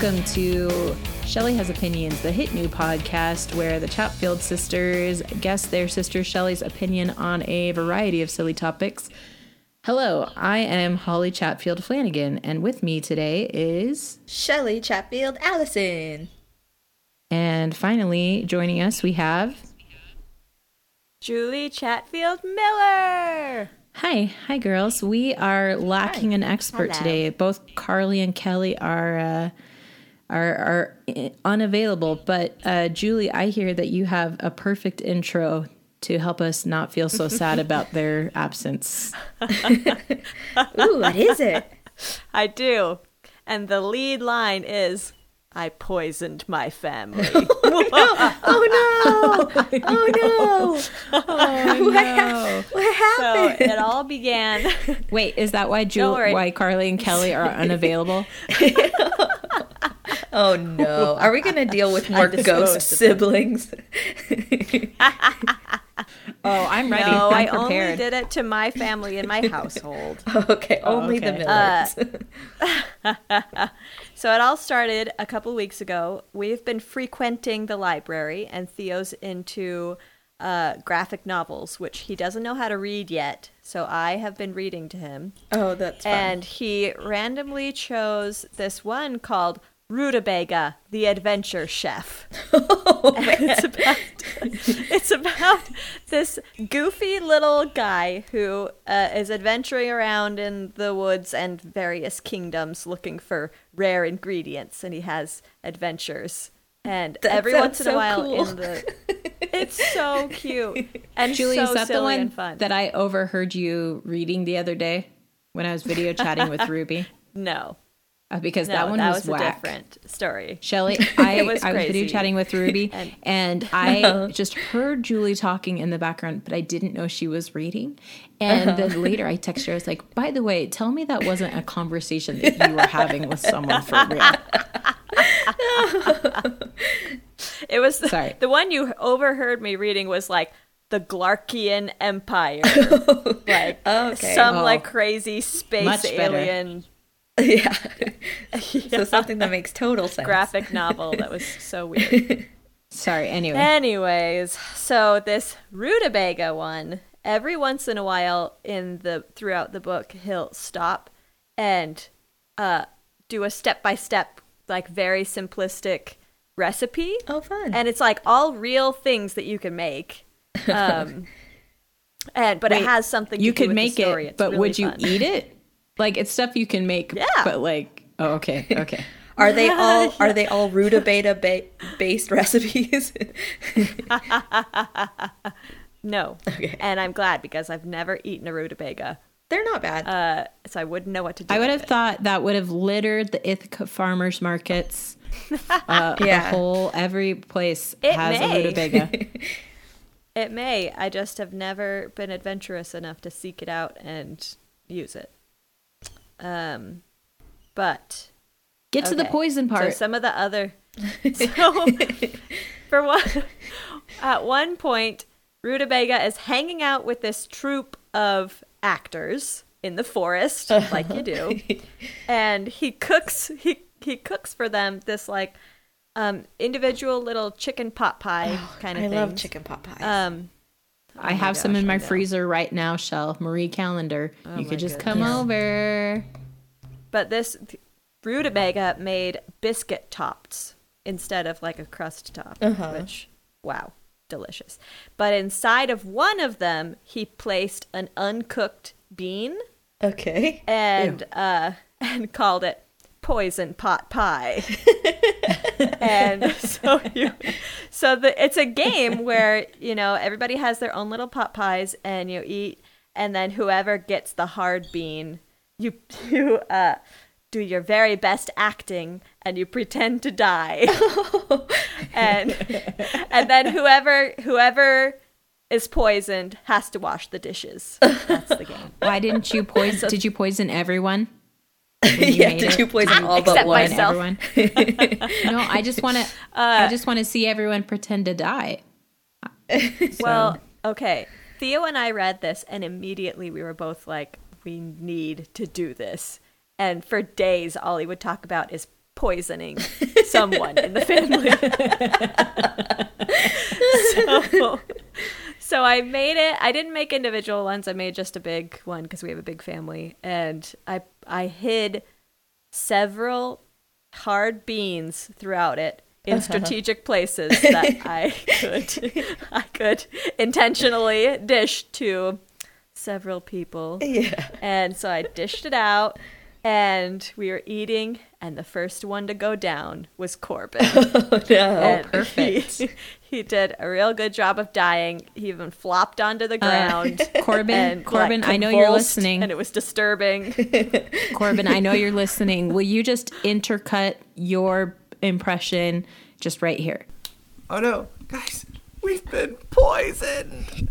welcome to Shelly Has Opinions, the hit new podcast where the Chatfield sisters guess their sister Shelly's opinion on a variety of silly topics. Hello, I am Holly Chatfield Flanagan, and with me today is. Shelly Chatfield Allison. And finally, joining us, we have. Julie Chatfield Miller. Hi, hi, girls. We are lacking an expert Hello. today. Both Carly and Kelly are uh, are are unavailable. But uh, Julie, I hear that you have a perfect intro to help us not feel so sad about their absence. Ooh, what is it? I do. And the lead line is I poisoned my family. Oh no! Oh no! Oh no! What so happened? it all began. Wait, is that why Don't Julie, why Carly and Kelly are unavailable? Oh no! Are we gonna deal with more ghost siblings? Oh, I'm ready. no, I'm I only did it to my family and my household. okay, only the okay. Millers. So it all started a couple weeks ago. We've been frequenting the library, and Theo's into uh, graphic novels, which he doesn't know how to read yet. So I have been reading to him. oh, that's fun. and he randomly chose this one called Rutabaga, the Adventure Chef. oh, it's about it's about this goofy little guy who uh, is adventuring around in the woods and various kingdoms looking for rare ingredients, and he has adventures. And That every once in a while, cool. in the it's so cute and Julie, so is that the one that I overheard you reading the other day when I was video chatting with Ruby? no, Uh, because no, that one that was, was, a different story. Shelly, I, was I was video chatting with Ruby and, And- I uh-huh. just heard Julie talking in the background, but I didn't know she was reading. And uh-huh. then later I texted her, I was like, by the way, tell me that wasn't a conversation that you were having with someone for real. It was the, Sorry. the one you overheard me reading was like the Glarkian Empire, like Okay. some Oh. like crazy space Much better. Alien yeah. So something that makes total sense. graphic novel that was so weird. Sorry, anyway. Anyways, so this Rutabaga one, every once in a while in the throughout the book, he'll stop and uh do a step by step, like very simplistic recipe. Oh, fun. and it's like all real things that you can make. Um, and but Wait, it has something. you to do could with make the story. it, but really would you fun. eat it? Like it's stuff you can make, Yeah. but like, oh, okay, okay. are they all are they all rutabaga ba- based recipes? No, Okay. and I'm glad because I've never eaten a rutabaga, They're not bad. uh, so I wouldn't know what to do. I would have it. thought that would have littered the Ithaca farmers markets. Uh, Yeah. The whole, every place It has may. a rutabaga. it may. I just have never been adventurous enough to seek it out and use it. Um, but Get to the Okay. poison So part. some of the other. So, for one, at one point, Rutabaga is hanging out with this troupe of actors in the forest, like you do, and he cooks. He he cooks for them this like um individual little chicken pot pie kind of thing. I love chicken pot pies. Um, I have some in my know. freezer right now, Shell. Marie Callender. you could just come over. but this Rutabaga made biscuit tops instead of like a crust top, Uh-huh. which wow, delicious. But inside of one of them, he placed an uncooked bean okay. and uh and called it poison pot pie. and so you so the it's a game where, you know, everybody has their own little pot pies and you eat and then whoever gets the hard bean, you you uh do your very best acting and you pretend to die. and and then whoever whoever is poisoned has to wash the dishes. That's the game. Why didn't you poison? did you poison everyone? when you yeah, made did it? you poison all but one? myself. Everyone. no, I just want to. Uh, I just want to see everyone pretend to die. Well, okay. Theo and I read this, and immediately we were both like, we need to do this. And for days, all he would talk about is poisoning someone in the family. so, so I made it. I didn't make individual ones. I made just a big one because we have a big family, and I I hid several hard beans throughout it in strategic places that I could I could intentionally dish to several people. Yeah. And so I dished it out and we were eating and the first one to go down was Corbin. Oh no. And perfect. He, he did a real good job of dying. He even flopped onto the uh, ground. Corbin, and, Corbin, like, I know you're listening. And it was disturbing. Corbin, I know you're listening. Will you just intercut your impression just right here? Oh no, guys, we've been poisoned.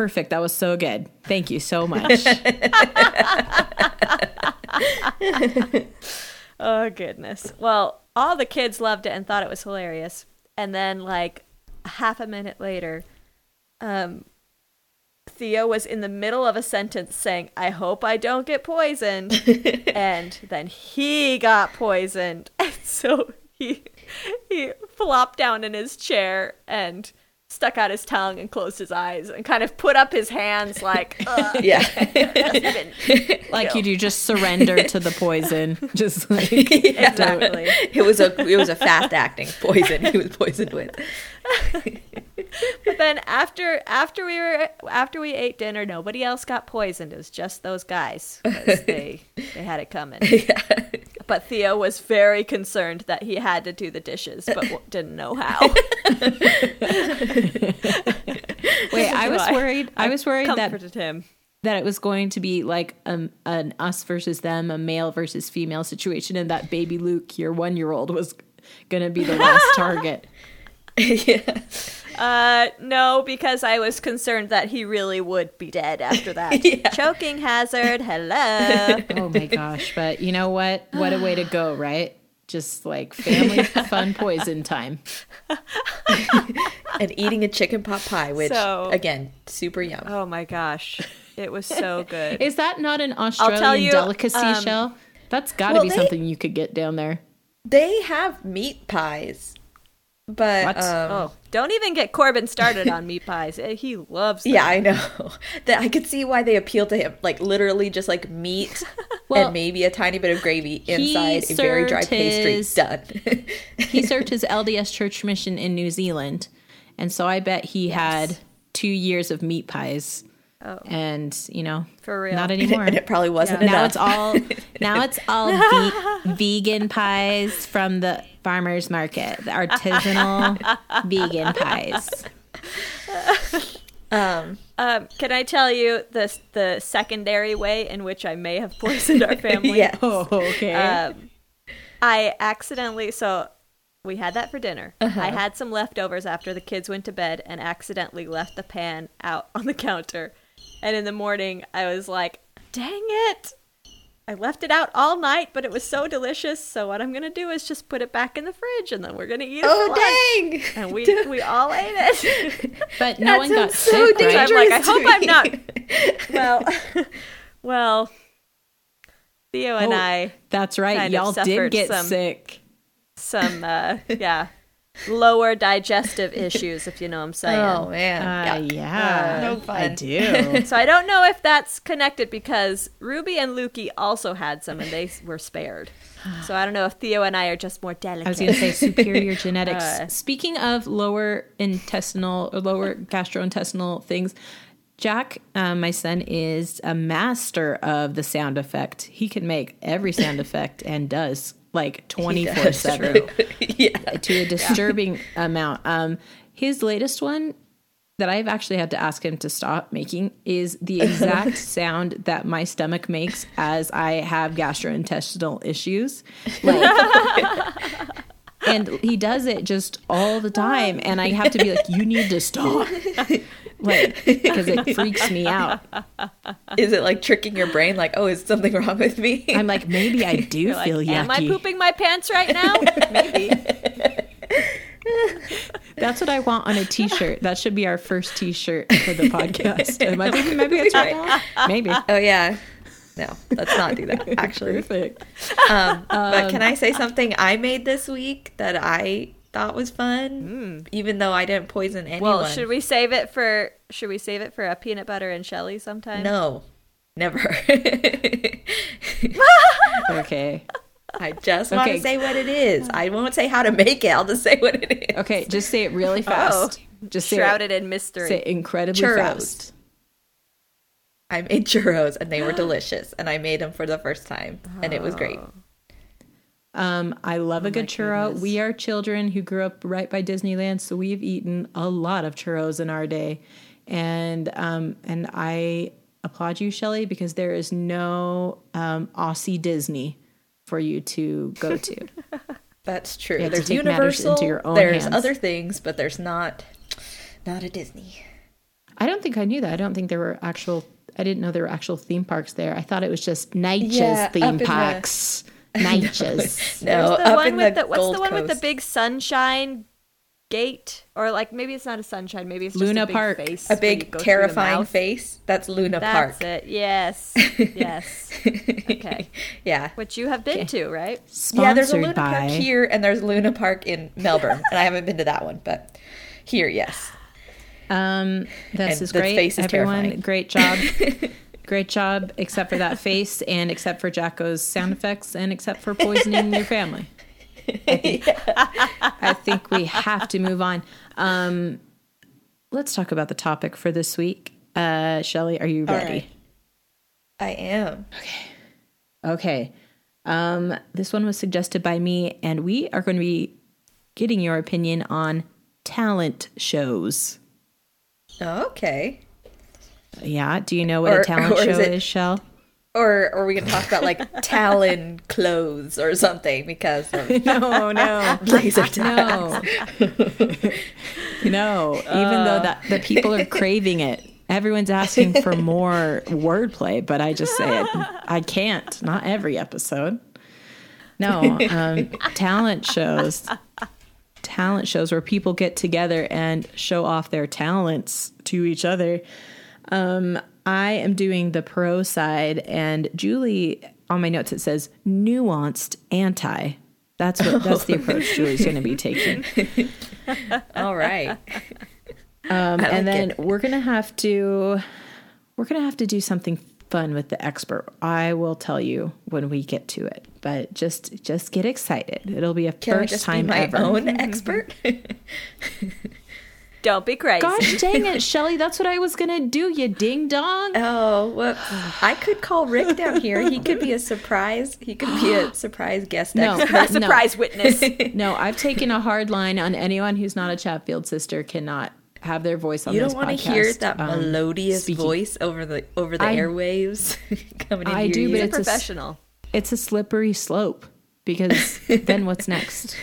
Perfect. That was so good. Thank you so much. Oh goodness. Well, all the kids loved it and thought it was hilarious. And then like half a minute later, um Theo was in the middle of a sentence saying, "I hope I don't get poisoned." and then he got poisoned. And so he he flopped down in his chair and stuck out his tongue and closed his eyes and kind of put up his hands like Ugh, yeah. like you do, just surrender to the poison. Just like exactly. It was a it was a fast acting poison he was poisoned with. But then after after we were after we ate dinner, nobody else got poisoned. It was just those guys. they they had it coming. But Theo was very concerned that he had to do the dishes, but w- didn't know how. wait, I was worried. I was worried that him. that it was going to be like um, an us versus them, a male versus female situation, and that baby Luke, your one year old, was going to be the last target. yeah. Uh, no, because I was concerned that he really would be dead after that. Yeah. Choking hazard. Hello. Oh my gosh! But you know what? What a way to go, right? Just like family fun poison time. And eating a chicken pot pie, which So- again, super yum. oh my gosh, it was so good. Is that not an tell Australian you, delicacy, um, Shell? That's got to well, be they- something you could get down there. They have meat pies. But What? um Oh, don't even get Corbin started on meat pies. Eh, He loves them. Yeah, I know. That I could see why they appeal to him. Like literally just like meat Well, and maybe a tiny bit of gravy inside a very dry served pastry. Done. He served his LDS church mission in New Zealand, and so I bet he had two years of meat pies. Oh. And you know, For real. not And anymore. and it probably wasn't Yeah. now it's all now it's all ve- vegan pies from the farmers market, the artisanal vegan pies. um Um, can I tell you the the secondary way in which I may have poisoned our family? yeah. Oh, okay. Um, I accidentally so we had that for dinner. Uh-huh. I had some leftovers after the kids went to bed and accidentally left the pan out on the counter. And in the morning, I was like, "Dang it!" I left it out all night, but it was so delicious. So what I'm gonna do is just put it back in the fridge, and then we're gonna eat it. for lunch. Oh dang. And we we all ate it. but no one got so sick, So right? I'm like, I hope I'm not. Well, well, Theo and Oh, I That's right. kind Y'all did get some- sick. some uh yeah lower digestive issues if you know what i'm saying Oh man. Uh, yeah. yeah, no I do. so i don't know if that's connected because ruby and lukey also had some and they were spared so i don't know if theo and i are just more delicate I was going to say superior genetics. Uh. Speaking of lower intestinal or lower gastrointestinal things, Jack, um, my son, is a master of the sound effect. He can make every sound effect and does like 24 7 yeah. to a disturbing amount. Um, his latest one that I've actually had to ask him to stop making is the exact sound that my stomach makes as I have gastrointestinal issues. Like, and he does it just all the time, and I have to be like, "You need to stop," like because it freaks me out. Is it like tricking your brain like, oh, is something wrong with me? I'm like, maybe I do You're like, feel yucky. am i pooping my pants right now maybe That's what I want on a T-shirt. That should be our first T-shirt for the podcast. Am I thinking maybe it's right? Maybe. Oh yeah. No, let's not do that. Actually, Perfect. um, but can I say something I made this week that I thought was fun, mm. even though I didn't poison anyone? Well, should we save it for should we save it for a peanut butter and Shelly sometime? No, never. Okay. I just want Okay. to say what it is. I won't say how to make it. I'll just say what it is. Okay. Just say it really oh. fast. Just say Shrouded it, in mystery. say it incredibly Churros. fast. I made churros and they were delicious, and I made them for the first time, and it was great. Oh. Um, I love a good churro. We are children who grew up right by Disneyland, so we've eaten a lot of churros in our day, and um, and I applaud you, Shelley, because there is no um, Aussie Disney for you to go to. That's true. There's Universal. into your own there's hands. other things, but there's not not a Disney. I don't think I knew that. I don't think there were actual. I didn't know there were actual theme parks there. I thought it was just nature's Yeah, theme in the- parks. Nature's. No, There's the up one in with the the, what's Gold the one with the big sunshine gate? Or like maybe it's not a sunshine, maybe it's just Luna a big Park. face. a big go through the terrifying face? That's Luna That's Park. it. Yes. Yes. okay. Yeah. Which you have been to, right? Yeah, there's a Luna by. Park here and there's Luna Park in Melbourne. and I haven't been to that one, but here, yes. Um, this And is the great. face is Everyone, terrifying. great job. Great job, except for that face and except for Jacko's sound effects and except for poisoning your family. I think, I think we have to move on. Um, let's talk about the topic for this week. Uh, Shelly, are you ready? right. I am. Okay. Okay. Um, this one was suggested by me, and we are going to be getting your opinion on talent shows. Okay. Yeah. Do you know what Or- a talent show is it- is, Shell? Or, or are we going to talk about like Talon clothes or something because of No, no, laser tag? no, no. Even though that the people are craving it, everyone's asking for more wordplay. But I just say it. I can't. Not every episode. No, um, talent shows. Talent shows where people get together and show off their talents to each other. Um, I am doing the pro side, and Julie on my notes it says nuanced anti. That's what that's the approach Julie's going to be taking. All right. Um, I and then it. we're gonna have to we're gonna have to do something fun with the expert. I will tell you when we get to it. But just just get excited. It'll be a Can first just time be my ever. own expert? Don't be crazy. Gosh dang it, Shelly, that's what I was gonna do, you ding dong. oh, whoops. I could call Rick down here. He could be a surprise. He could be a surprise guest No, expert. no. Surprise witness. No, I've taken a hard line on anyone who's not a Chatfield sister cannot have their voice on You don't want to hear that um, melodious speaking. voice over the over the I- airwaves coming into I do, but ears. it's a Professional. it's a slippery slope because then what's next?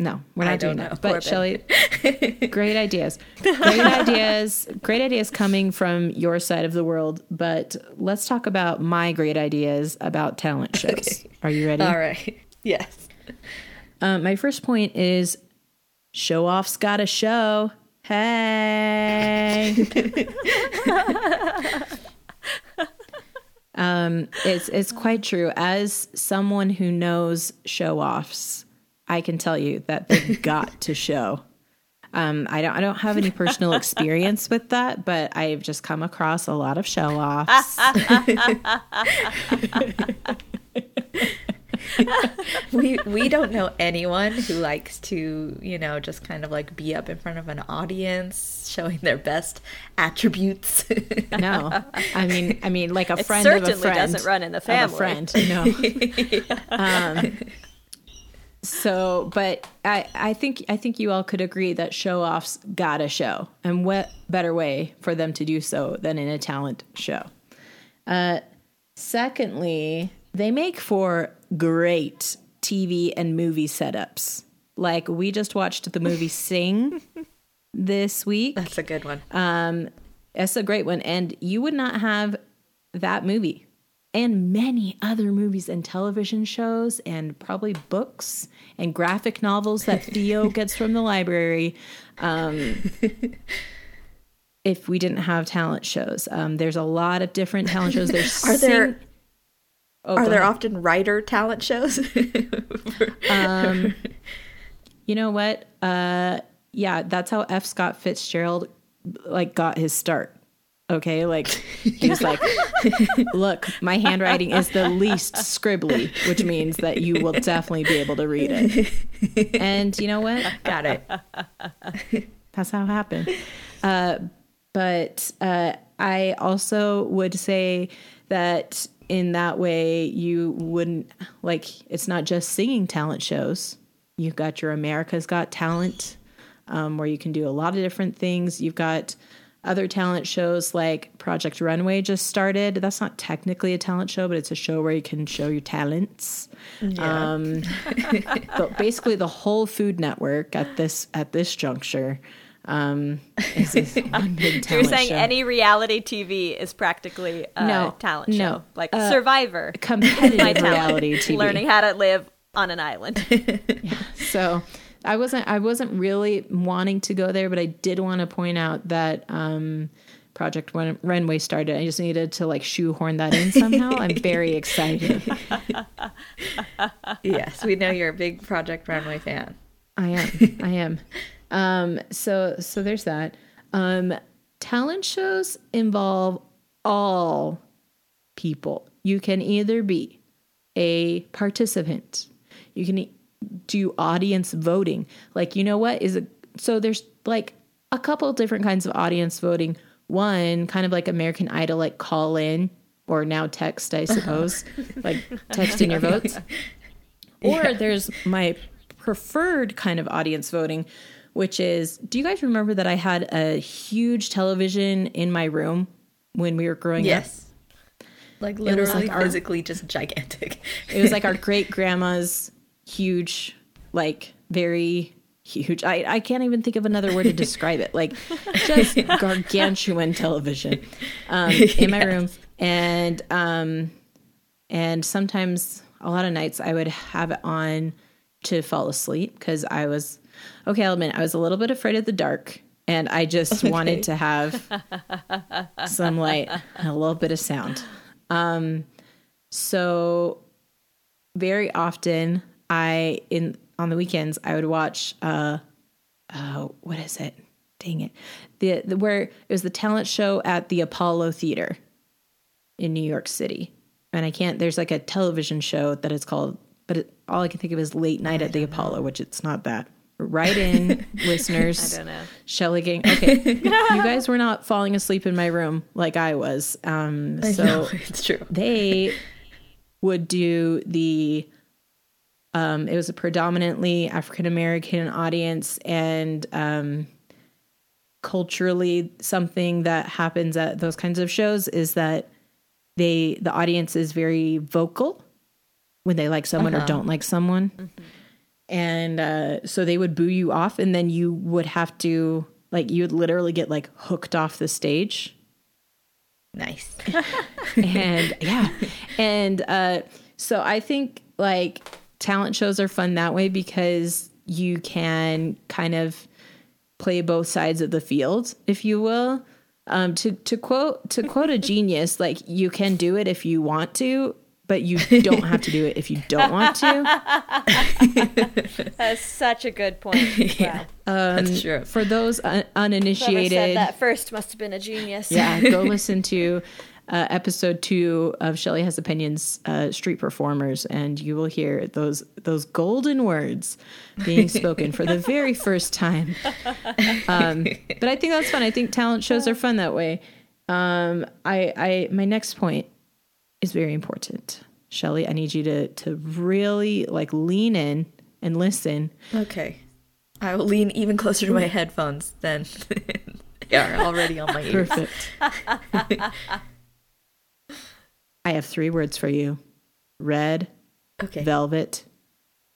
No, we're not I doing know. that. But. Shelly, great ideas. Great ideas. Great ideas coming from your side of the world. But let's talk about my great ideas about talent shows. Are you ready? All right. Yes. Um, my first point is show off's got a show. Hey. um, it's it's quite true. As someone who knows show offs, I can tell you that they've got to show. Um, I don't I don't have any personal experience with that, but I've just come across a lot of show offs. we we don't know anyone who likes to you know just kind of like be up in front of an audience showing their best attributes No, I mean, I mean, like a It friend of a certainly friend doesn't run in the of a family. friend. No. um, so, but I, I think, I think you all could agree that show offs got to show, and what better way for them to do so than in a talent show? Uh, secondly, they make for great TV and movie setups. Like we just watched the movie Sing this week. that's a good one Um, it's a great one, and you would not have that movie and many other movies and television shows and probably books and graphic novels that Theo gets from the library. Um, if we didn't have talent shows, um, there's a lot of different talent shows. There's Are there- Oh, Are there ahead. often writer talent shows? Um, you know what? Uh, yeah, that's how F. Scott Fitzgerald like got his start. Okay, like he was like, "Look, my handwriting is the least scribbly, which means that you will definitely be able to read it." And you know what? Got it. That's how it happened. Uh, but uh, I also would say that in that way, you wouldn't like it's not just singing talent shows. You've got your America's Got Talent, um, where you can do a lot of different things. You've got other talent shows like Project Runway just started. That's not technically a talent show, but it's a show where you can show your talents. Um, but basically, the whole Food Network at this at this juncture um, is this one big talent You're saying show. any reality TV is practically a No, talent show, like Uh, Survivor, competitive reality TV. learning how to live on an island. So I wasn't I wasn't really wanting to go there, but I did want to point out that um, Project Run- Runway started. I just needed to like shoehorn that in somehow. I'm very excited. yes, we know you're a big Project Runway fan. I am. I am. Um, so so there's that. Um, talent shows involve all people. You can either be a participant. You can do audience voting. Like you know what is a so there's like a couple different kinds of audience voting. One kind of like American Idol, like call in or now text, I suppose, like texting your votes. Or there's my preferred kind of audience voting, which is do you guys remember that I had a huge television in my room when we were growing up? Yes. Like literally like our- physically just gigantic. It was like our great grandma's huge, like very huge. I, I can't even think of another word to describe it. Like just gargantuan television um, in my room. And um, and sometimes a lot of nights I would have it on to fall asleep because I was okay, I'll admit I was a little bit afraid of the dark. And I just wanted to have some light and a little bit of sound. Um, so very often I in on the weekends I would watch uh uh what is it? Dang it. The, the where it was the talent show at the Apollo Theater in New York City. And I can't there's like a television show that it's called but it, all I can think of is late night at the Apollo, which it's not that. Write in listeners. I don't know. Shelly Gang. Okay. you guys were not falling asleep in my room like I was. Um so no, it's true. they would do the um it was a predominantly african american audience and um culturally something that happens at those kinds of shows is that they the audience is very vocal when they like someone or don't like someone. And uh so they would boo you off and then you would have to like you would literally get like hooked off the stage. Nice. and yeah. And uh so i think like talent shows are fun that way because you can kind of play both sides of the field if you will um to to quote to quote a genius like you can do it if you want to but you don't have to do it if you don't want to That's such a good point. Wow. That's true. for those un- Whoever uninitiated said that first must have been a genius. yeah, go listen to uh, episode two of Shelly Has Opinions, uh, Street Performers, and you will hear those those golden words being spoken for the very first time. Um, but I think that's fun. I think talent shows are fun that way. Um, I, I my next point is very important. Shelly, I need you to to really like lean in and listen Okay. I will lean even closer to my headphones than they are already on my ears. Perfect. I have three words for you red Okay. velvet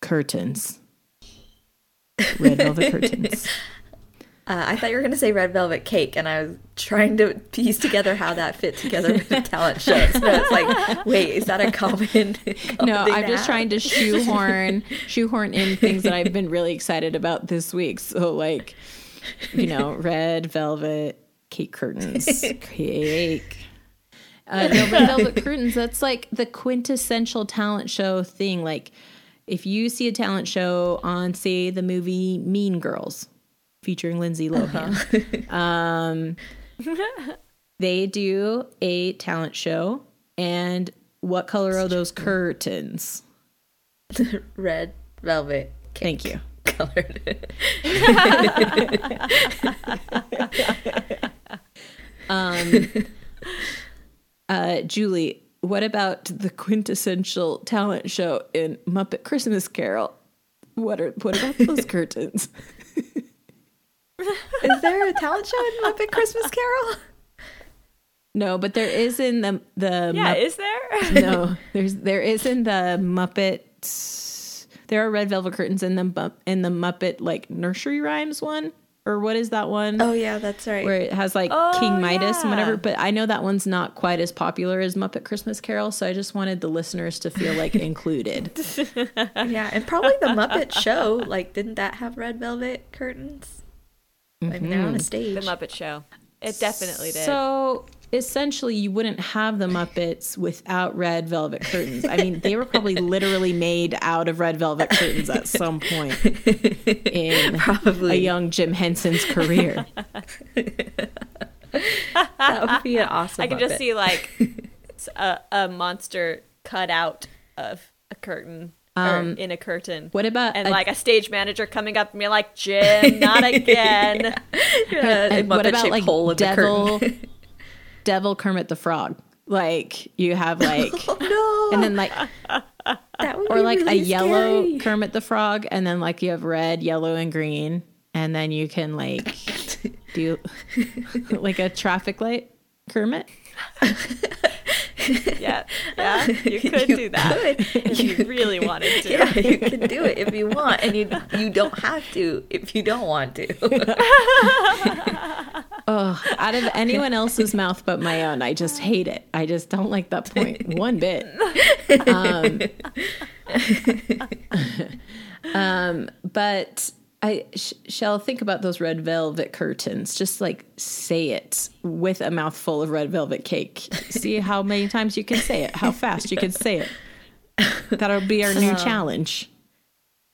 curtains. Red velvet curtains. Uh, I thought you were going to say red velvet cake, and I was trying to piece together how that fit together with the talent show. So it's like, wait, is that a common? common No, thing I'm to just have? trying to shoehorn shoehorn in things that I've been really excited about this week. So like, you know, red velvet cake curtains, cake. Uh, no, red velvet curtains. That's like the quintessential talent show thing. Like, if you see a talent show on, say, the movie Mean Girls, featuring Lindsay Lohan, um, they do a talent show. And what color are those curtains? red velvet Thank you. colored. Um, uh, Julie, what about the quintessential talent show in Muppet Christmas Carol? What are what about those curtains? is there a talent show in Muppet Christmas Carol? No, but there is in the the Yeah, Mupp- is there? no, there's there is in the Muppet. There are red velvet curtains in the in the Muppet like nursery rhymes one or what is that one? Oh yeah, that's right. where it has like Oh, King Midas and whatever. But I know that one's not quite as popular as Muppet Christmas Carol, so I just wanted the listeners to feel like included. yeah, and probably the Muppet Show. Like, didn't that have red velvet curtains? I mean, they're on a mm-hmm. stage. The Muppet Show. It definitely did. So essentially, you wouldn't have the Muppets without red velvet curtains. I mean, they were probably literally made out of red velvet curtains at some point in probably. a Probably. young Jim Henson's career. that would be an awesome. I can just see like a monster cut out of a curtain or Um, in a curtain. What about and a- like a stage manager coming up and being like, Jim, not again. Yeah, a and what about like hole in the devil, curtain. Devil Kermit the Frog? Like you have like, oh no! and then like, that would or be like really a yellow scary. Kermit the Frog, and then like you have red, yellow, and green, and then you can like do like a traffic light Kermit. yeah, yeah, you could You do that could. if you really wanted to. Yeah, you can do it if you want, and you you don't have to if you don't want to. Oh, out of anyone else's mouth but my own, I just hate it. I just don't like that point one bit. Um, um, but I sh- shall think about those red velvet curtains. Just like say it with a mouthful of red velvet cake. See how many times you can say it, how fast you can say it. That'll be our new challenge.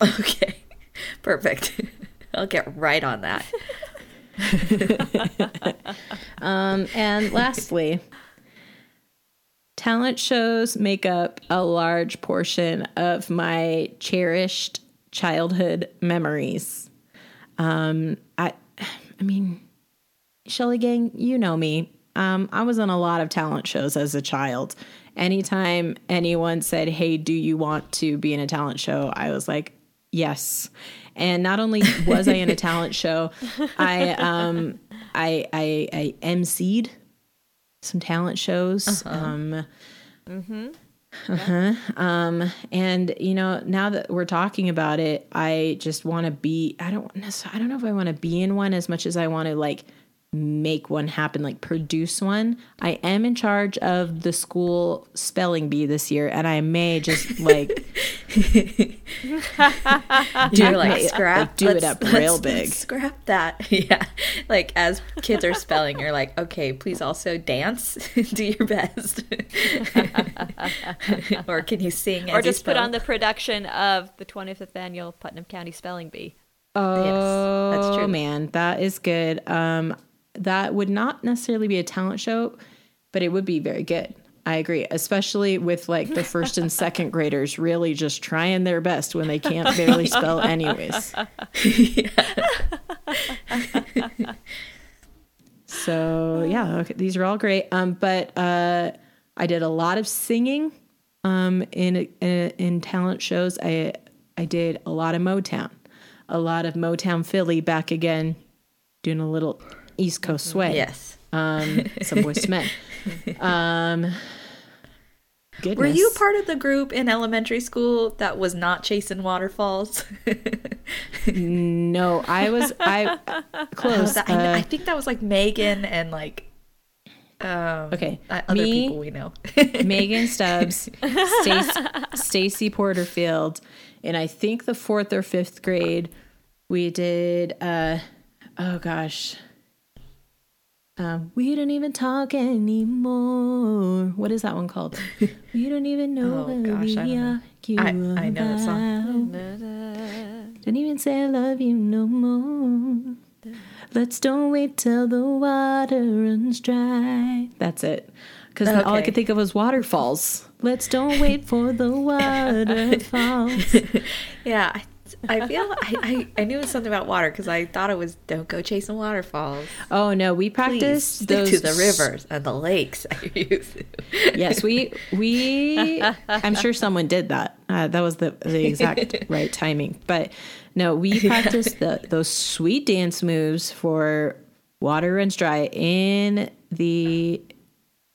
okay, perfect. I'll get right on that. Um, and lastly, talent shows make up a large portion of my cherished childhood memories. Um, I, I mean, Shelly Gang, you know me. Um, I was on a lot of talent shows as a child. Anytime anyone said, "Hey, do you want to be in a talent show?" I was like, "Yes." And not only was I in a talent show, I um, I I, I emceed some talent shows. Uh Um, mm-hmm. uh-huh. Um, and you know, now that we're talking about it, I just want to be. I don't. I don't know if I want to be in one as much as I want to like make one happen, like produce one. I am in charge of the school spelling bee this year, and I may just like Do like like, scrap. do it let's- up let's- real let's big. Scrap that. Yeah. Like as kids are spelling, you're like, okay, please also dance. do your best. or can you sing? Or as just put on the production of the 25th annual Putnam County Spelling Bee. Oh that's true. man, that is good. Um, that would not necessarily be a talent show, but it would be very good. I agree, especially with like the first and second graders really just trying their best when they can't barely spell, anyways. so yeah, okay, these are all great. Um, but uh, I did a lot of singing um, in, in in talent shows. I I did a lot of Motown, a lot of Motown Philly back again, doing a little East Coast sway. Yes. Um, some Boyz II Men. Um, goodness. Were you part of the group in elementary school that was not chasing waterfalls? No, I was I close. I, uh, I think that was like Megan and like um Okay, uh, other me- people we know. Megan Stubbs, Stacy Porterfield, and I think the fourth or fifth grade we did. uh Oh gosh, um, we don't even talk anymore. What is that one called? we don't even know Oh, what gosh, I know. I- I know that song. about. Don't even say I love you no more. Let's don't wait till the water runs dry. That's it. Because all I could think of was waterfalls. Let's don't wait for the waterfalls. yeah, I, feel I, I, I knew it was something about water because I thought it was don't go chasing waterfalls. Oh no, we practiced those to the rivers and the lakes. I used to. Yes, we we. I'm sure someone did that. Uh, that was the the exact right timing. But no, we practiced the, those sweet dance moves for water runs dry in the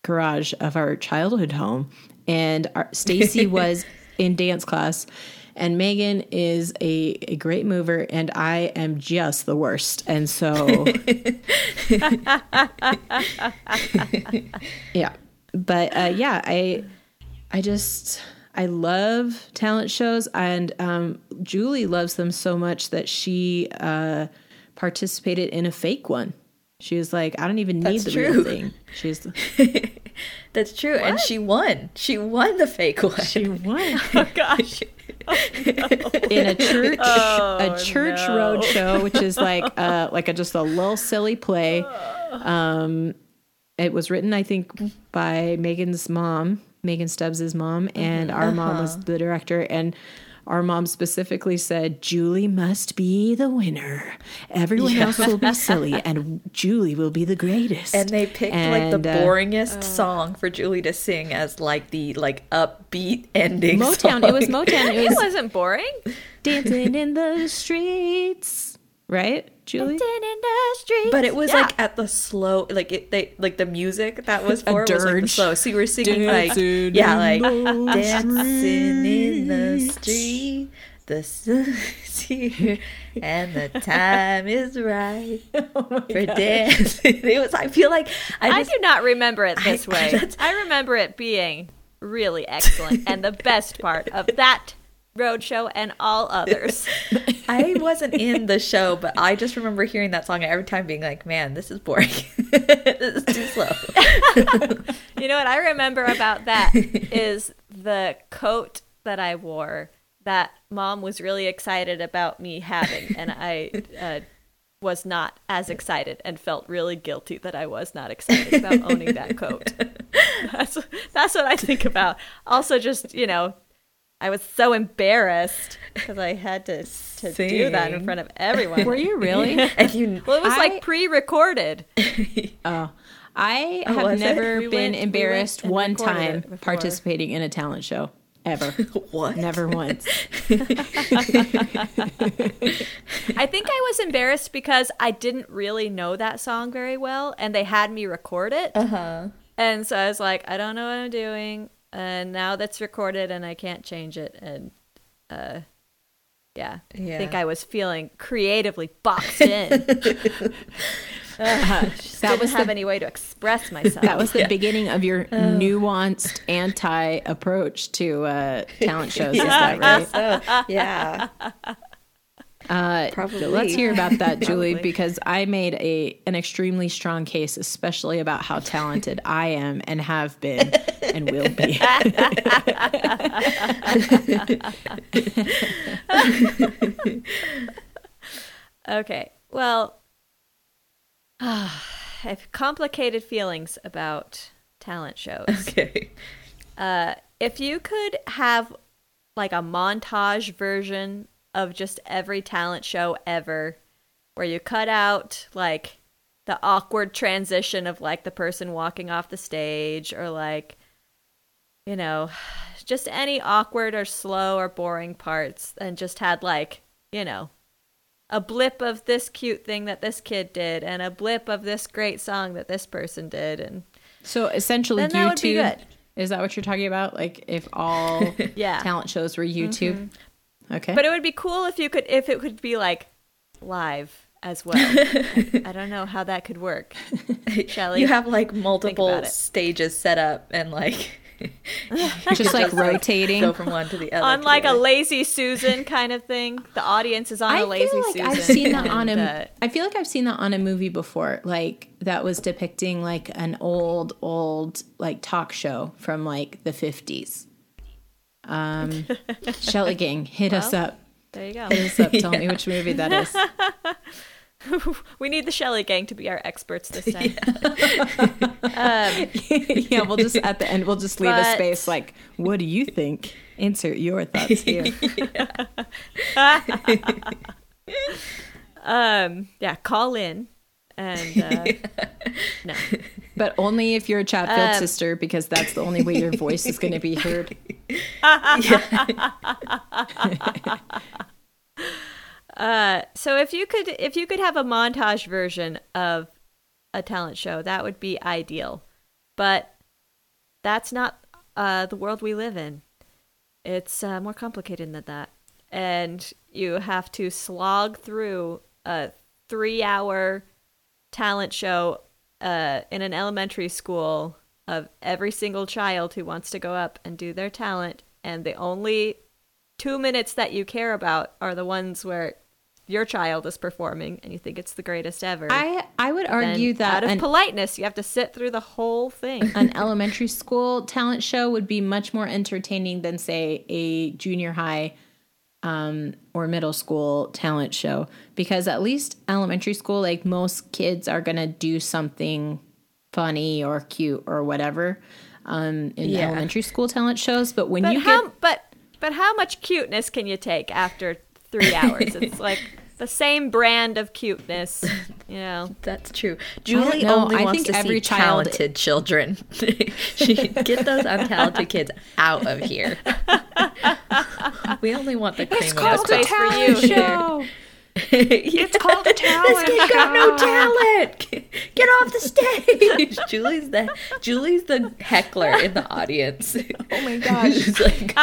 garage of our childhood home, and our, Stacy was in dance class. And Megan is a, a great mover, and I am just the worst. And so, yeah. But uh, yeah, I I just I love talent shows, and um, Julie loves them so much that she uh, participated in a fake one. She was like, I don't even need That's the true. real thing. She's That's true, and she won. She won the fake one. she won Oh gosh. in a church Oh, a church no. road show, which is like uh like a just a little silly play. Um, it was written, I think, by Megan's mom, Megan Stubbs's mom, and our mom was the director. And our mom specifically said, Julie must be the winner. Everyone else will be silly, and Julie will be the greatest. and they picked like the uh, boringest song for Julie to sing as like the like upbeat ending. Motown. It was. Motown. It It wasn't boring. dancing in the streets, right, Julie? in the street. But it was Yeah. like at the slow, like it, they like the music that was for was like the slow. So you were singing Dancing like yeah, like dancing in the street, the sun's here, and the time is right for dancing. It was. I feel like I, I do not remember it I- this way. I remember it being really excellent and the best part of that roadshow and all others. I wasn't in the show, but I just remember hearing that song every time being like, "Man, this is boring. this is too slow." You know what I remember about that is the coat that I wore that mom was really excited about me having, and I uh, was not as excited and felt really guilty that I was not excited about owning that coat. That's that's what I think about. Also, just you know, I was so embarrassed because I had to to do that in front of everyone. Were you really? and you, Well, it was I- like pre-recorded. Oh, I Oh, have was it? We never went- been we embarrassed one time participating in a talent show ever. what? never once. I think I was embarrassed because I didn't really know that song very well, and they had me record it. Uh huh. And so I was like, I don't know what I'm doing, and now that's recorded, and I can't change it. And uh, yeah, I think I was feeling creatively boxed in. that Didn't was have the any way to express myself. that was the beginning of your nuanced anti approach to uh, talent shows. Is that right? So, yeah. Uh, Probably. Let's hear about that, Julie, because I made a an extremely strong case, especially about how talented I am and have been and will be. Okay. Well, I have complicated feelings about talent shows. Okay. Uh, if you could have like a montage version of just every talent show ever, where you cut out like the awkward transition of like the person walking off the stage, or like, you know, just any awkward or slow or boring parts, and just had like, you know, a blip of this cute thing that this kid did, and a blip of this great song that this person did, and So essentially, Then that would be YouTube. Is that what you're talking about? Like if all Yeah. talent shows were YouTube? Mm-hmm. Okay. But it would be cool if you could if it could be like live as well. I, I don't know how that could work. Shelley, You have like multiple stages set up and like just like rotating. go from one to the other. on like a lazy Susan kind of thing. The audience is on I a lazy feel like Susan. I've seen that on a. uh, I feel like I've seen that on a movie before. Like that was depicting like an old, old like talk show from like the fifties. Um, Shelley Gang, hit us up. there you go. Hit us up. Tell me which movie that is. we need the Shelley gang to be our experts this time. um, yeah, we'll just at the end we'll just leave a space like, what do you think? Insert your thoughts here. um, yeah, call in and uh, no. but only if you're a Chatfield Um, sister, because that's the only way your voice is going to be heard. Uh, so if you could if you could have a montage version of a talent show, that would be ideal. But that's not uh, the world we live in. It's uh, more complicated than that, and you have to slog through a three-hour talent show uh, in an elementary school of every single child who wants to go up and do their talent, and the only two minutes that you care about are the ones where your child is performing and you think it's the greatest ever. I I would argue that out of an, politeness, you have to sit through the whole thing. an elementary school talent show would be much more entertaining than say a junior high um, or middle school talent show because at least elementary school like most kids are gonna do something funny or cute or whatever um, in Yeah. elementary school talent shows but when But you how get but but how much cuteness can you take after three hours? it's like the same brand of cuteness, you know. That's true. Julie know. only I wants think to every see child- talented children. she get those untalented kids out of here. we only want the cream of called the a crop. for you show it's called a talent. This kid got no talent. Get off the stage. Julie's the Julie's the heckler in the audience. oh my gosh Who's like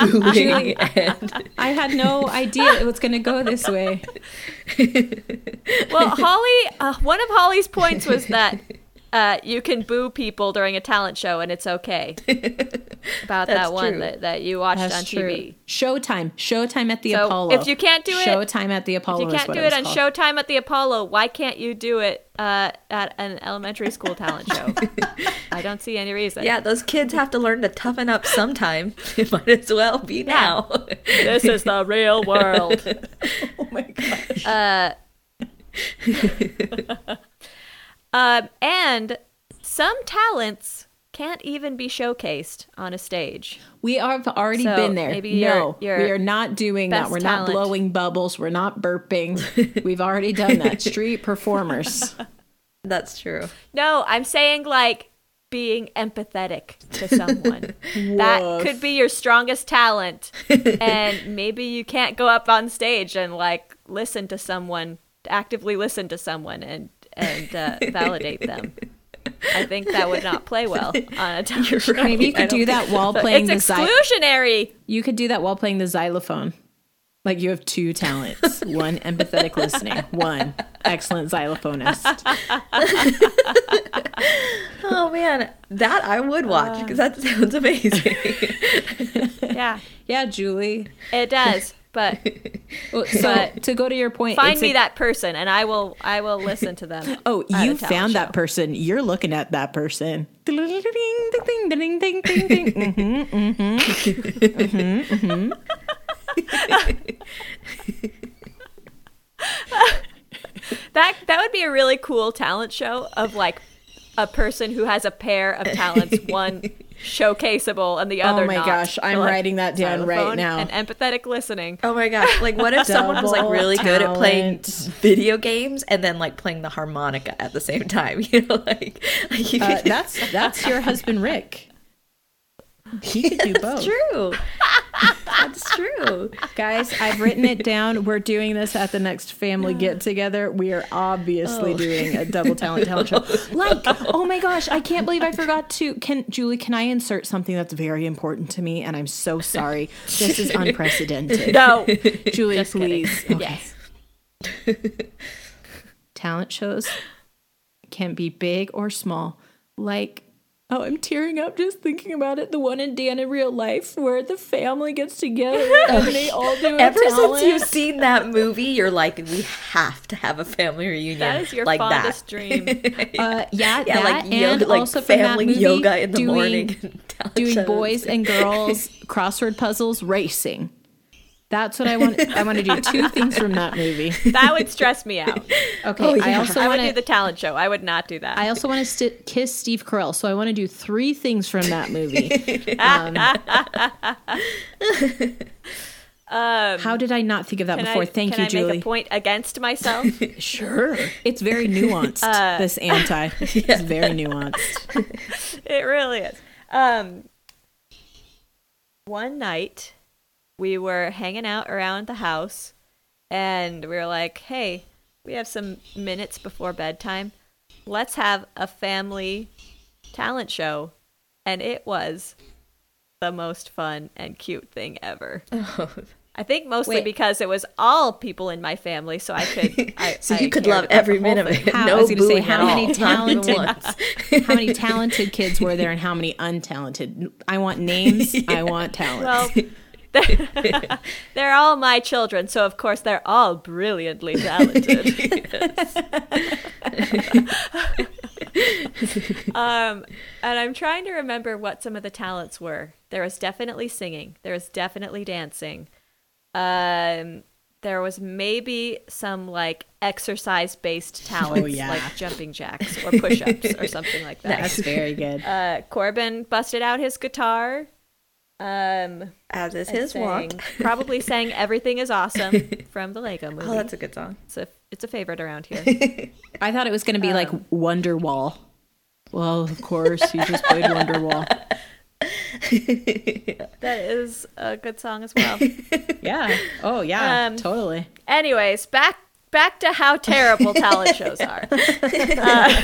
booing and I had no idea it was gonna go this way Well, Holly, uh, one of Holly's points was that uh, you can boo people during a talent show and it's okay. About that one true. that, that you watched That's on true. TV. Showtime, Showtime at the So, Apollo. if you can't do it- Showtime at the Apollo. If you can't do it it on called. Showtime at the Apollo, why can't you do it uh, at an elementary school talent show? I don't see any reason. yeah, those kids have to learn to toughen up sometime. It might as well be now. this is the real world. Oh my gosh. Uh, um, and some talents can't even be showcased on a stage. We have already So, been there. maybe no, your- your we are not doing that. We're talent. not blowing bubbles. We're not burping. We've already done that. Street performers. That's true. No, I'm saying like being empathetic to someone. that could be your strongest talent. and maybe you can't go up on stage and like listen to someone, actively listen to someone and and uh, validate them. I think that would not play well on a talent show. Maybe you could don't that while playing It's the xy- exclusionary. You could do that while playing the xylophone. Like you have two talents: one empathetic listening, one excellent xylophonist. Oh man, that I would watch because that sounds amazing. Yeah, Yeah, Julie. it does. But So But to go to your point, find me a- that person, and I will. I will listen to them. Oh, you found show. that person. You're looking at that person. Ding. Mhm, mhm. That that would be a really cool talent show of like a person who has a pair of talents, one showcaseable and the other Oh my gosh, I'm like, writing that down right now. And empathetic listening. Oh my gosh! Like, what if someone was like really good at playing video games and then like playing the harmonica at the same time? You know, like, like you Uh, that's that's your husband Rick. He could do both. That's true. That's true. Guys, I've written it down. We're doing this at the next family get together. We are obviously oh. doing a double talent talent show. Oh. Like, oh my gosh, I can't believe I forgot to. Can Julie? Can I insert something that's very important to me? And I'm so sorry. This is unprecedented. No. Julie, Just please. Okay. Yes. Talent shows can be big or small. Like, oh, I'm tearing up just thinking about it. The one in Dan in real life where the family gets together and they all do a Ever talent. since you've seen that movie, you're like, we have to have a family reunion. That is your like fondest that. dream. Uh, yeah, yeah, that like and yoga, like also family movie, yoga in the doing, morning. doing shows. boys and girls crossword puzzles racing. That's what I want. I want to do two things from that movie. That would stress me out. Okay, Oh, I yeah. also I would want to do the talent show. I would not do that. I also want to st- kiss Steve Carell, so I want to do three things from that movie. Um, how did I not think of that Can before? I, Thank can you, I Julie. make a point against myself? Sure, it's very nuanced. this anti, it's very nuanced. it really is. Um, one night, we were hanging out around the house, and we were like, "Hey, we have some minutes before bedtime. Let's have a family talent show." And it was the most fun and cute thing ever. I think mostly Wait. because it was all people in my family, so I could. I, So I you could love every minute of it. How- I no was gonna say, booing how many all. Talented- once. How many talented kids were there, and how many untalented? I want names. I want talent. Well, they're, they're all my children, so of course they're all brilliantly talented. um, and I'm trying to remember what some of the talents were. There was definitely singing. There was definitely dancing. Um, there was maybe some like exercise based talents, yeah. like jumping jacks or push ups or something like that. That's very good. Uh, Corbin busted out his guitar. Um, As is his sang- wont. Probably sang "Everything Is Awesome" from the Lego Movie. Oh, that's a good song. it's a it's a favorite around here. I thought it was going to be like Wonderwall. Well, of course, you just played Wonderwall. that is a good song as well. Yeah. Oh, yeah. Um, totally. Anyways, back back to how terrible talent shows are. Uh,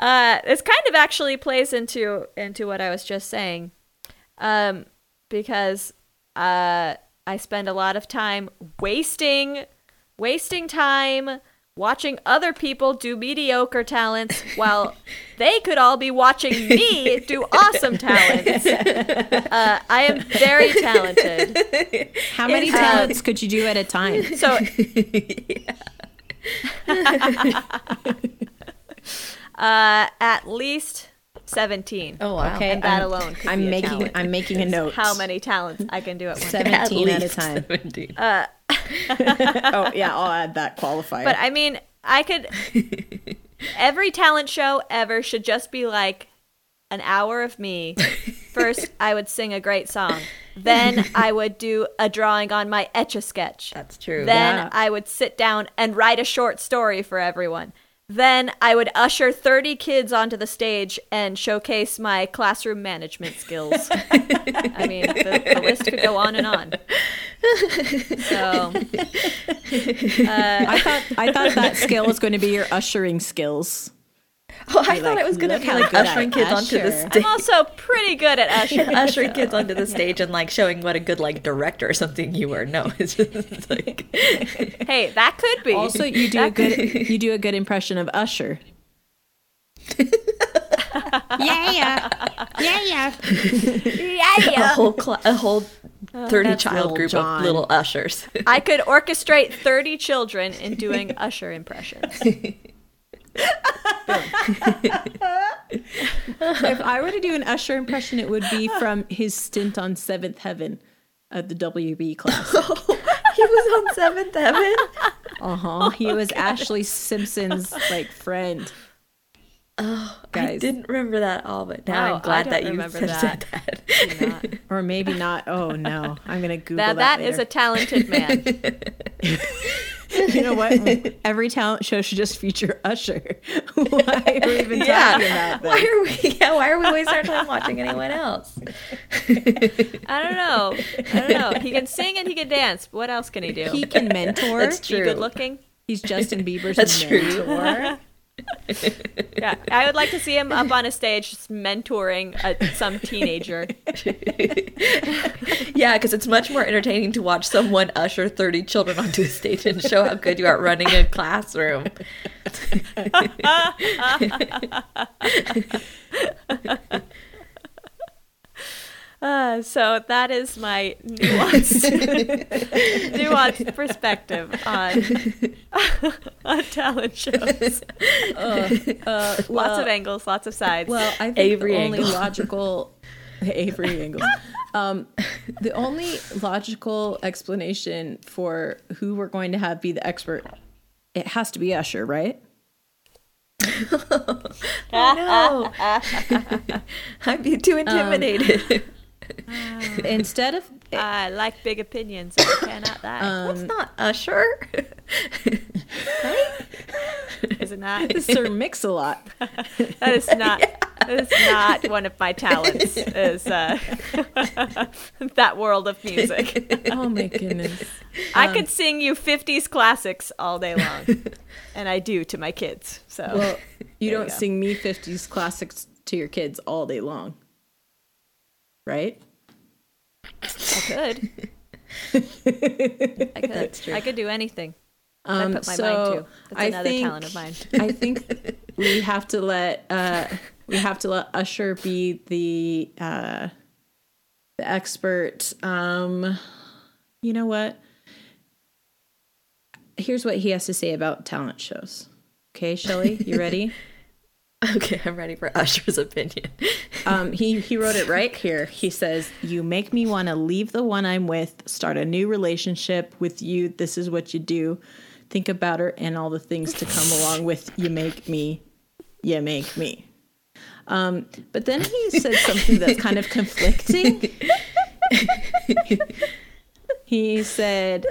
uh, this kind of actually plays into into what I was just saying, um, because uh, I spend a lot of time wasting wasting time watching other people do mediocre talents while they could all be watching me do awesome talents. Uh, I am very talented. How many talents could you do at a time? So uh, at least 17. Oh wow. Okay, And that I'm- alone could I'm be making. talent. I'm making a note. How many talents I can do at once. Seventeen at, a time. 17. oh yeah, I'll add that qualifier. But I mean, I could. Every talent show ever should just be like an hour of me. First, I would sing a great song. Then I would do a drawing on my etch a sketch. That's true. Then Yeah. I would sit down and write a short story for everyone. Then I would usher 30 kids onto the stage and showcase my classroom management skills. I mean, the, the list could go on and on. So, I thought I thought that skill was going to be your ushering skills. oh, I Be thought like, it was gonna be like good I ushering kids onto the stage. I'm also pretty good at ushering. ushering kids onto the stage and like showing what a good like director or something you were. No, it's just like Hey, that could be. Also, you do a That could- good you do a good impression of Usher. yeah, yeah, yeah, yeah. yeah, a whole cl- a whole oh, thirty child group John. of little ushers. I could orchestrate 30 children in doing usher impressions. If I were to do an Usher impression, it would be from his stint on Seventh Heaven at the WB class. he was on Seventh Heaven. Uh huh. He was Ashlee Simpson's like friend. Oh, I didn't remember that at all, but now Wow, I'm glad that you remember said that. that. Or maybe not. Oh no. I'm gonna Google Now that. that is a talented man. You know what? Every talent show should just feature Usher. Why are we even Yeah. talking about this? Why are we? Yeah. Why are we wasting our time watching anyone else? I don't know. I don't know. He can sing and he can dance. What else can he do? He can mentor. That's true. good looking. He's Justin Bieber's That's true. Yeah, I would like to see him up on a stage just mentoring a, some teenager. Yeah, because it's much more entertaining to watch someone usher 30 children onto a stage and show how good you are running a classroom. Uh, so that is my nuanced, nuanced perspective on on talent shows. Uh, Lots of angles, lots of sides. Well, I think Avery the only Angle. logical Avery Angles. Um, the only logical explanation for who we're going to have be the expert, it has to be Usher, right? Oh no. I'd be too intimidated. Instead of I like big opinions. I cannot lie. That's not Usher. is it not? Sir Mix-a-Lot. That is not. That is not one of my talents. Is uh, that world of music? Oh my goodness. I could sing you '50s classics all day long, and I do to my kids. So Well, you don't you sing me 50s classics to your kids all day long. Right? I could. I could. I could do anything. Um, I put my so mind to. That's I another think, talent of mine. I think we have to let uh, we have to let Usher be the uh, the expert. Um, you know what? Here's what he has to say about talent shows. Okay, Shelley, you ready? okay, I'm ready for Usher's opinion. Um, he he wrote it right here. He says, "You make me want to leave the one I'm with, start a new relationship with you. This is what you do. Think about her and all the things to come along with you make me, you make me." Um, but then he said something that's kind of conflicting. he said,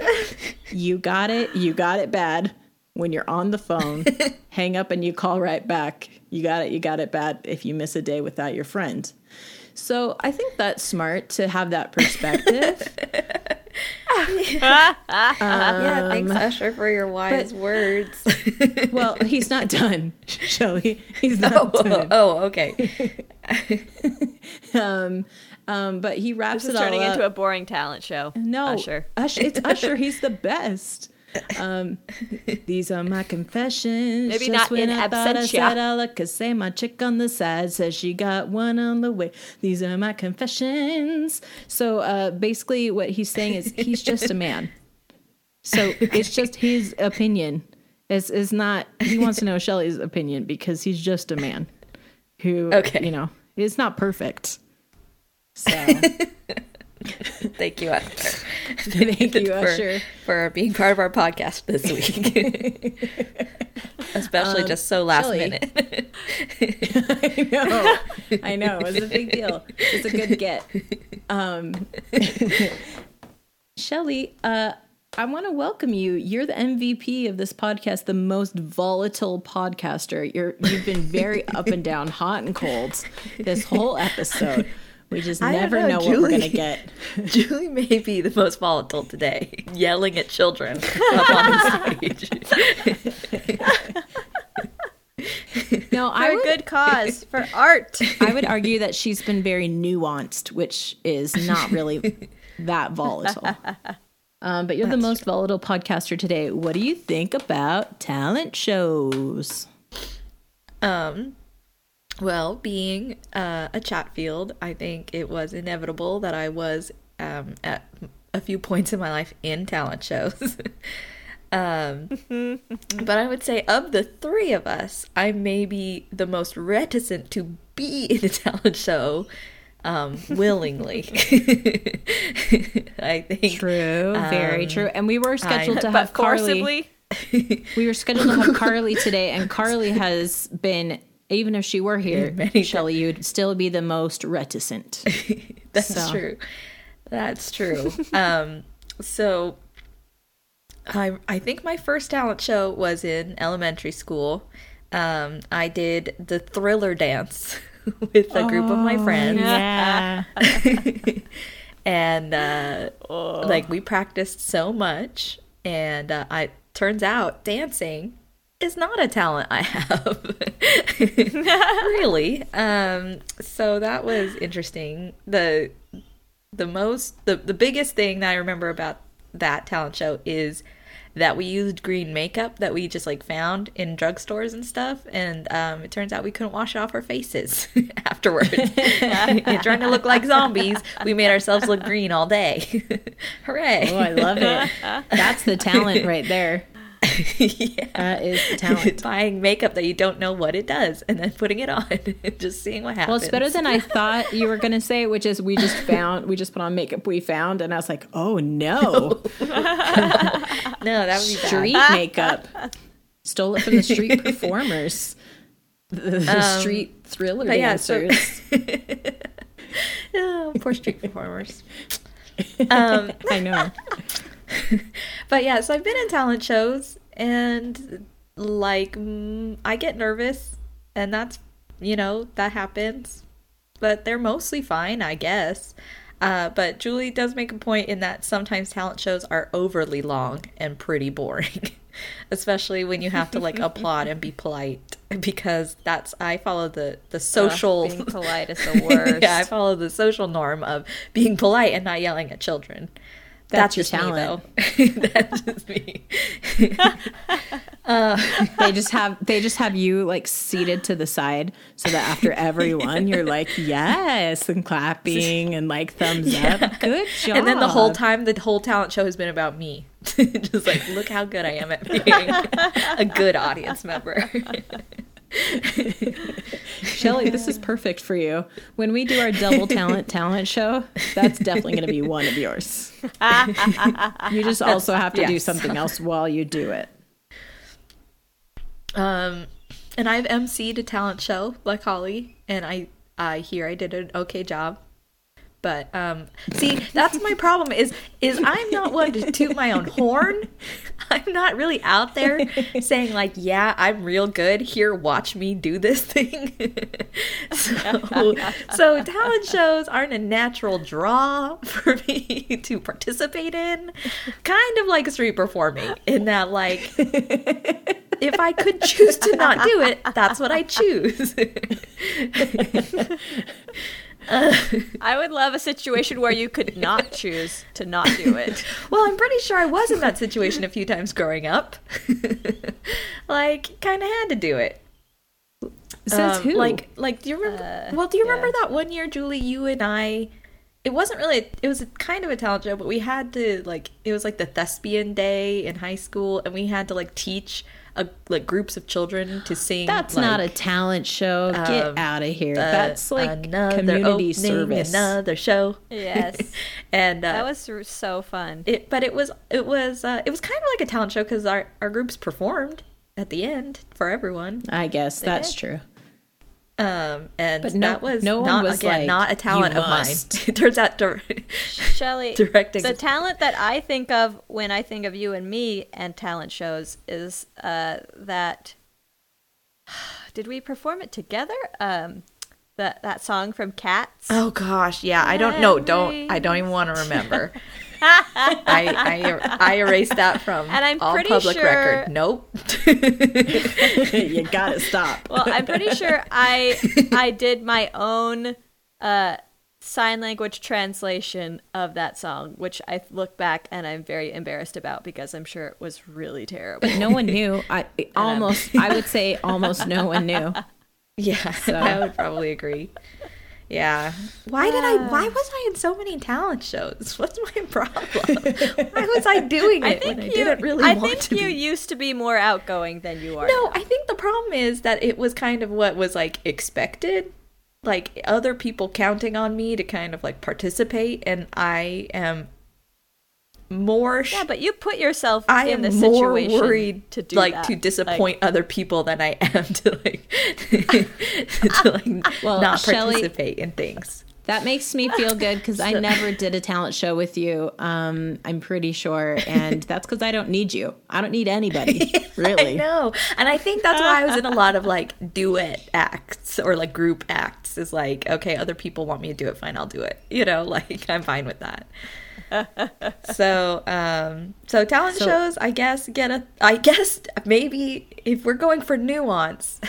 "You got it. You got it bad." When you're on the phone, hang up and you call right back. You got it. You got it bad if you miss a day without your friend. So I think that's smart to have that perspective. yeah, thanks Usher for your wise words. well, he's not done, Shelley. He's not oh, done. oh, okay. Um, um, but he wraps This is it all turning up. into a boring talent show. No, Usher. Usher. It's Usher. He's the best. Um, these are my confessions. Maybe Just not when in I thought I absentia. said I could say, my chick on the side says she got one on the way. These are my confessions. So uh, basically, what he's saying is he's just a man. So it's just his opinion. It's, it's not. He wants to know Shelley's opinion because he's just a man who, Okay. you know, is not perfect. So Thank you, Usher. thank you, for, Usher. for being part of our podcast this week. Especially Um, just so last Shelley. minute. I know. I know. It was a big deal. It's a good get. Um, Shelley, uh, I want to welcome you. You're the MVP of this podcast, the most volatile podcaster. You're you've been very up and down, hot and cold this whole episode. We just I never know, know, what we're gonna get. Julie may be the most volatile today, yelling at children up on the stage. No, For I a would, good cause, for art. I would argue that she's been very nuanced, which is not really that volatile. Um, but you're the most volatile podcaster today. What do you think about talent shows? Um, well, being uh, a Chatfield, I think it was inevitable that I was um, at a few points in my life in talent shows. um, but I would say of the three of us, I may be the most reticent to be in a talent show um, willingly. I think True, very true. And we were scheduled to have Carly. forcibly. We were scheduled to have Carly today, and Carly has been. Even if she were here, Shelley, you'd still be the most reticent. That's So. true. That's true. um, so I I think my first talent show was in elementary school. Um, I did the thriller dance with a group of my friends. Yeah. and uh, like we practiced so much and uh, i turns out dancing is not a talent i have. Really. Um so that was interesting. The the most the, the biggest thing that i remember about that talent show is that we used green makeup that we just like found in drugstores and stuff and um, it turns out we couldn't wash off our faces afterwards. Trying to look like zombies. We made ourselves look green all day. Hooray. Oh, I love it. That's the talent right there. yeah. That is the talent. buying makeup that you don't know what it does and then putting it on and just seeing what happens Well, it's better than I thought you were going to say, which is we just found, we just put on makeup we found. And I was like, oh no, no that would be street bad. makeup. Stole it from the street performers, the, the Um, street thriller but yeah, so- oh, poor street performers um I know. But yeah, so I've been in talent shows and like I get nervous and that's you know, that happens. But they're mostly fine, I guess. Uh, but Julie does make a point in that sometimes talent shows are overly long and pretty boring, especially when you have to like applaud and be polite because that's I follow the the social being polite is the worst. yeah, I follow the social norm of being polite and not yelling at children. That's your just me, talent. though. That's just me. Uh, they just have they just have you like seated to the side so that after everyone you're like yes and clapping and like thumbs up. Good job. And then the whole time, the whole talent show has been about me. just like, look how good I am at being a good audience member. Shelley, this is perfect for you. When we do our double talent talent show, that's definitely going to be one of yours. you just also have to do something else while you do it. Um, and I've emceed a talent show like Holly, and I I hear I did an okay job. But um, see, that's my problem. Is is I'm not one to toot my own horn. I'm not really out there saying like, yeah, I'm real good. Here, watch me do this thing. so, so talent shows aren't a natural draw for me to participate in. Kind of like street performing, in that like if I could choose to not do it, that's what I choose. I would love a situation where you could not choose to not do it. well, I'm pretty sure I was in that situation a few times growing up. like, kind of had to do it. Says Um, who? Like, like, do you remember? Uh, well, do you remember yeah. that one year, Julie? You and I. It wasn't really. It was kind of a talent show, but we had to like. It was like the thespian day in high school, and we had to like teach a, like groups of children to sing. that's like, not a talent show. Get um, out of here. uh, that's like community opening, service. Another show. Yes. and uh, That was so fun. it but it was it was uh, it was kind of like a talent show because our our groups performed at the end for everyone I guess that's did. true. Um and But no- that was no one not was again like, not a talent of mine it turns out dir- Shelley, directing the talent that I think of when I think of you and me and talent shows is uh, that. Did we perform it together? Um, that that song from Cats. oh gosh yeah i don't know don't i don't even want to remember I, I I erased that from And I'm all pretty public sure- record. Nope. you gotta stop. Well, I'm pretty sure I I did my own uh, sign language translation of that song, which I look back and I'm very embarrassed about because I'm sure it was really terrible. But no one knew. I almost. I would say almost no one knew. Yeah, so. I would probably agree. Yeah. Why did I? Why was I in so many talent shows? What's my problem? Why was I doing it I think when I you, didn't really I want think to you be? used to be more outgoing than you are. No, now. I think the problem is that it was kind of what was like expected. Like other people counting on me to kind of like participate, and I am more. sh- Yeah, but you put yourself I in the more situation worried to do like that. to Like, disappoint other people than I am to like to like Well, not Shelley- participate in things. that makes me feel good because I never did a talent show with you. Um, I'm pretty sure, and that's because I don't need you. I don't need anybody, really. I know. And I think that's why I was in a lot of like duet acts or like group acts is like, okay, other people want me to do it, fine, I'll do it. You know, like I'm fine with that. so, um so talent So- shows, I guess get a I guess maybe if we're going for nuance,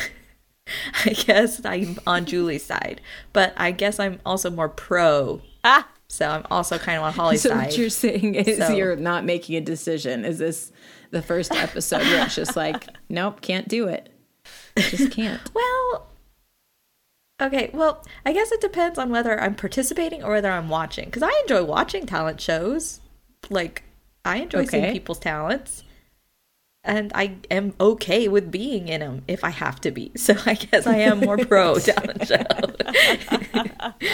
I guess I'm on Julie's side. But I guess I'm also more pro. Ah, So I'm also kind of on Holly's So side. what you're saying is So- you're not making a decision. Is this the first episode where it's just like, nope, can't do it. Just can't. Well, okay. Well, I guess it depends on whether I'm participating or whether I'm watching. Because I enjoy watching talent shows. Like, I enjoy seeing people's talents. And I am okay with being in them if I have to be. So I guess I am more pro talent show.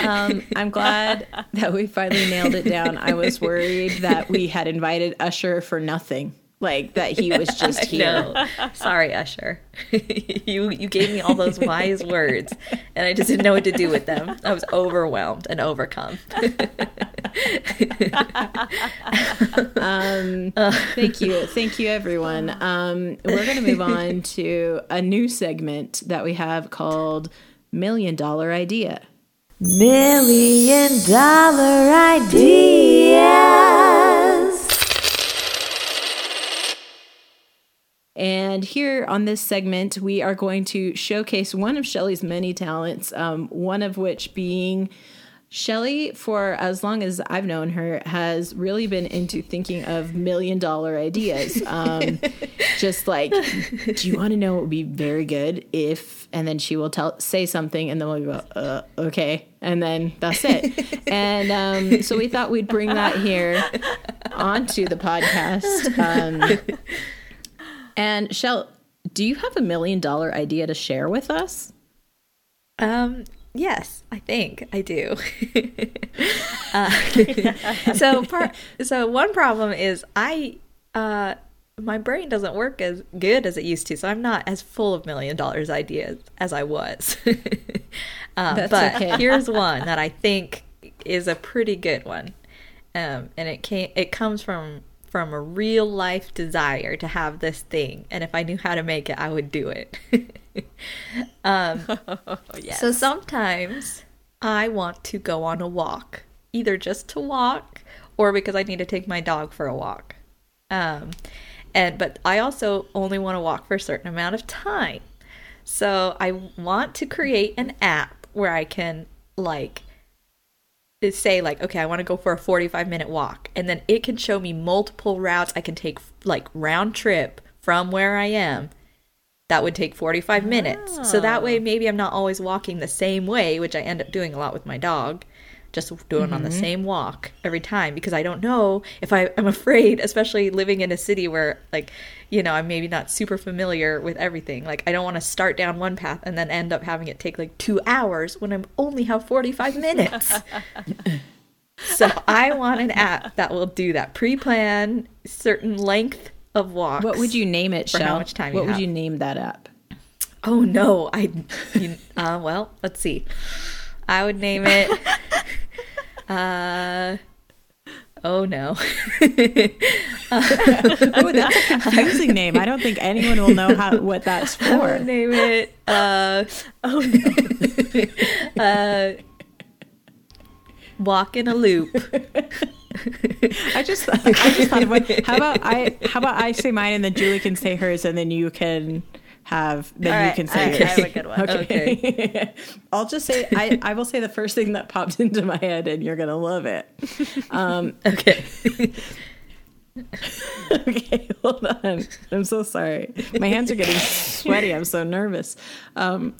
Um, I'm glad that we finally nailed it down. I was worried that we had invited Usher for nothing, like that he was just here. No. Sorry, Usher. you you gave me all those wise words, and I just didn't know what to do with them. I was overwhelmed and overcome. Um, thank you, thank you, everyone. Um, we're going to move on to a new segment that we have called Million Dollar Idea. Million dollar ideas. And here on this segment, we are going to showcase one of Shelley's many talents, um, one of which being Shelley, for as long as I've known her, has really been into thinking of million dollar ideas. Um, just like, do you want to know what would be very good if, and then she will tell, say something, and then we'll go, uh, okay. And then that's it. and um, so we thought we'd bring that here onto the podcast. Um, and Shell, do you have a million dollar idea to share with us? Um, yes, I think I do. uh, so, par- so one problem is I, uh, my brain doesn't work as good as it used to, so I'm not as full of million dollars ideas as I was. um, but okay. here's one that I think is a pretty good one, um, and it came. It comes from from a real life desire to have this thing, and if I knew how to make it, I would do it. um, yes. so sometimes I want to go on a walk, either just to walk or because I need to take my dog for a walk. Um, and but I also only want to walk for a certain amount of time. So I want to create an app where I can like say like okay, I want to go for a 45 minute walk. And then it can show me multiple routes. I can take like round trip from where I am. That would take 45 minutes. So that way, ah. maybe I'm not always walking the same way, which I end up doing a lot with my dog, just doing on the same walk every time because I don't know if I, I'm afraid, especially living in a city where, like, you know, I'm maybe not super familiar with everything. Like, I don't want to start down one path and then end up having it take like two hours when I only have 45 minutes. so I want an app that will do that pre plan certain length of walks. What would you name it, For Shell? how much time what would have. you name that app? Oh no, I. You, uh, well, let's see. I would name it. Uh. Oh no. Oh, that's a confusing name. I don't think anyone will know how what that's I would for. name it. Uh. Oh no. uh. Walk in a loop. I just I just thought of one. How about I how about I say mine and then Julie can say hers and then you can have then All you right, can say yours. I have a good one. Okay. I'll just say I, I will say the first thing that popped into my head and you're gonna love it. Um, Okay. okay, hold on. I'm so sorry. My hands are getting sweaty. I'm so nervous. Um,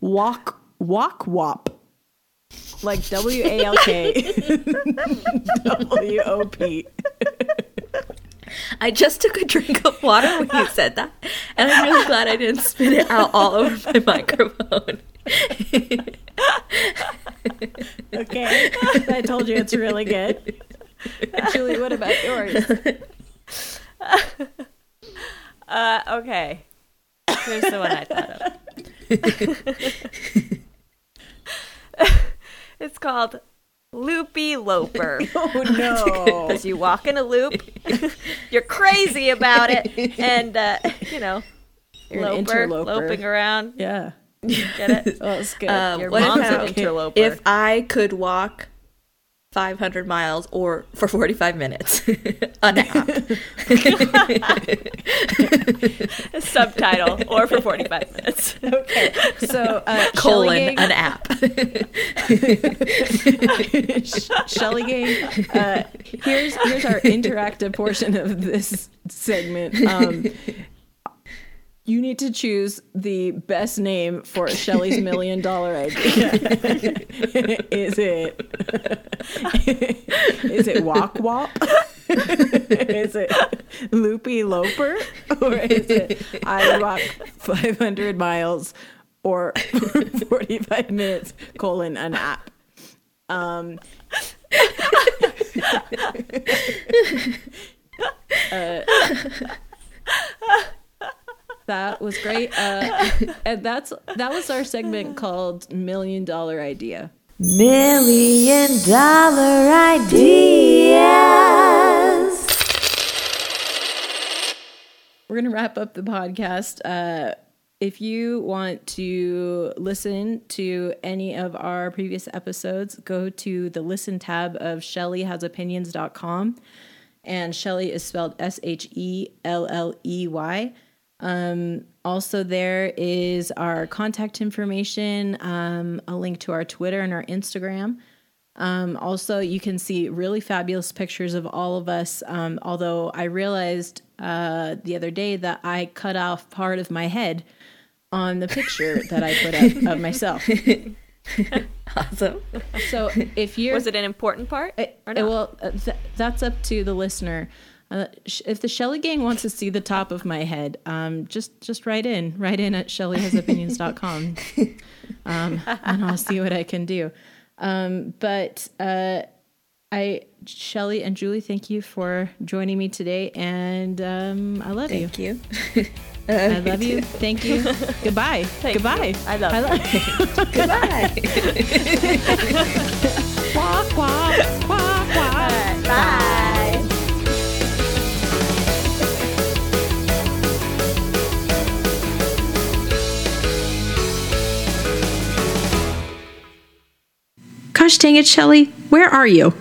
walk, walk, wop. Like W A L K W O P. I just took a drink of water when you said that, and I'm really glad I didn't spit it out all over my microphone. Okay. I told you it's really good. Julie, what about yours? Uh, okay. Here's the one I thought of. It's called Loopy Loper. Oh no. Because you walk in a loop, you're crazy about it, and uh, you know, You're loper, loping around. yeah. Get it? Well, that's good. Um, Your what an interloper. if I could walk 500 miles or for 45 minutes? An app. Subtitle or for 45 minutes. okay. So uh, Colon, an app. Shelley Gang. Uh, here's here's our interactive portion of this segment. Um, you need to choose the best name for Shelley's million dollar idea. is it is it Walk Walk? is it Loopy Loper? Or is it I walk 500 miles or 45 minutes colon an app? Um, uh, that was great. Uh, and that's that was our segment called Million Dollar Idea. Million dollar ideas. We're gonna wrap up the podcast. Uh, if you want to listen to any of our previous episodes, go to the listen tab of ShelleyHasOpinions.com. And Shelley is spelled S H E L L E Y. Um, also, there is our contact information, um, a link to our Twitter and our Instagram. Um, also, you can see really fabulous pictures of all of us. Um, although I realized uh, the other day that I cut off part of my head on the picture that I put up of myself. awesome. So if you're Was it an important part? it, or not? well, uh, th- that's up to the listener. Uh, if the Shelley Gang wants to see the top of my head, um, just just write in, write in at ShelleyHasOpinions.com, um, and I'll see what I can do. Um, but uh, I, Shelley and Julie, thank you for joining me today, and um, I love you. Thank you. I love you. Thank you. Goodbye. Thank Goodbye. you. I love I you. love Goodbye. Quack, quack, quack, quack. Bye. Gosh dang it, Shelley. Where are you?